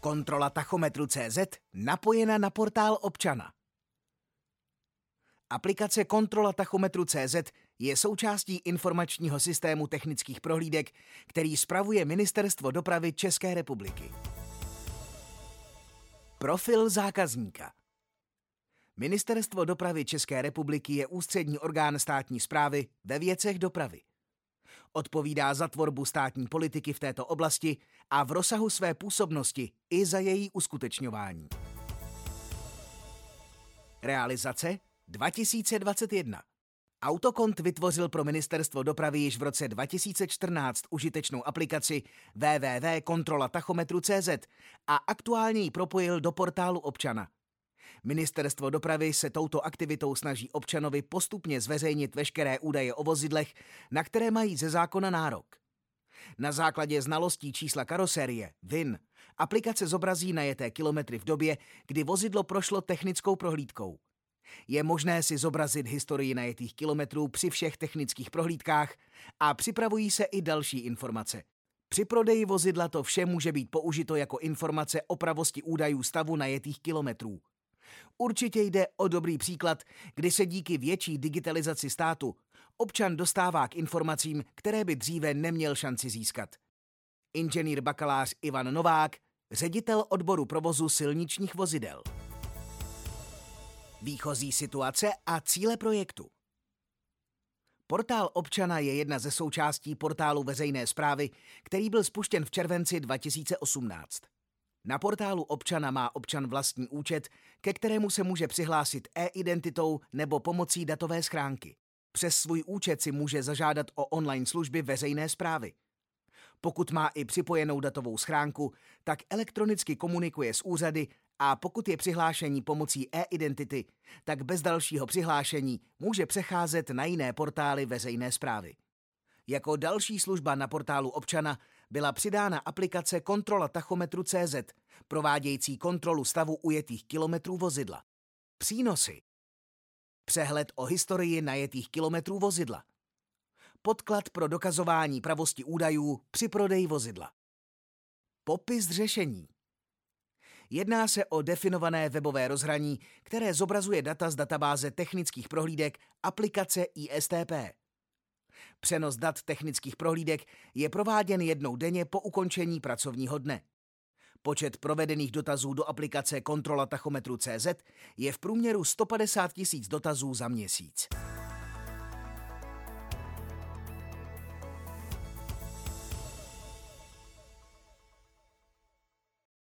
Kontrola tachometru CZ napojena na portál občana. Aplikace Kontrola tachometru CZ je součástí informačního systému technických prohlídek, který spravuje Ministerstvo dopravy České republiky. Profil zákazníka Ministerstvo dopravy České republiky je ústřední orgán státní zprávy ve věcech dopravy. Odpovídá za tvorbu státní politiky v této oblasti a v rozsahu své působnosti i za její uskutečňování. Realizace 2021 Autokont vytvořil pro ministerstvo dopravy již v roce 2014 užitečnou aplikaci www.kontrolatachometru.cz a aktuálně ji propojil do portálu občana – Ministerstvo dopravy se touto aktivitou snaží občanovi postupně zveřejnit veškeré údaje o vozidlech, na které mají ze zákona nárok. Na základě znalostí čísla karosérie, VIN, aplikace zobrazí najeté kilometry v době, kdy vozidlo prošlo technickou prohlídkou. Je možné si zobrazit historii najetých kilometrů při všech technických prohlídkách a připravují se i další informace. Při prodeji vozidla to vše může být použito jako informace o pravosti údajů stavu najetých kilometrů. Určitě jde o dobrý příklad, kdy se díky větší digitalizaci státu občan dostává k informacím, které by dříve neměl šanci získat. Inženýr bakalář Ivan Novák, ředitel odboru provozu silničních vozidel. Výchozí situace a cíle projektu. Portál občana je jedna ze součástí portálu veřejné zprávy, který byl spuštěn v červenci 2018. Na portálu občana má občan vlastní účet, ke kterému se může přihlásit e-identitou nebo pomocí datové schránky. Přes svůj účet si může zažádat o online služby veřejné zprávy. Pokud má i připojenou datovou schránku, tak elektronicky komunikuje s úřady a pokud je přihlášení pomocí e-identity, tak bez dalšího přihlášení může přecházet na jiné portály veřejné zprávy. Jako další služba na portálu občana byla přidána aplikace Kontrola tachometru CZ, provádějící kontrolu stavu ujetých kilometrů vozidla. Přínosy. Přehled o historii najetých kilometrů vozidla. Podklad pro dokazování pravosti údajů při prodeji vozidla. Popis řešení. Jedná se o definované webové rozhraní, které zobrazuje data z databáze technických prohlídek aplikace ISTP. Přenos dat technických prohlídek je prováděn jednou denně po ukončení pracovního dne. Počet provedených dotazů do aplikace Kontrola tachometru CZ je v průměru 150 tisíc dotazů za měsíc.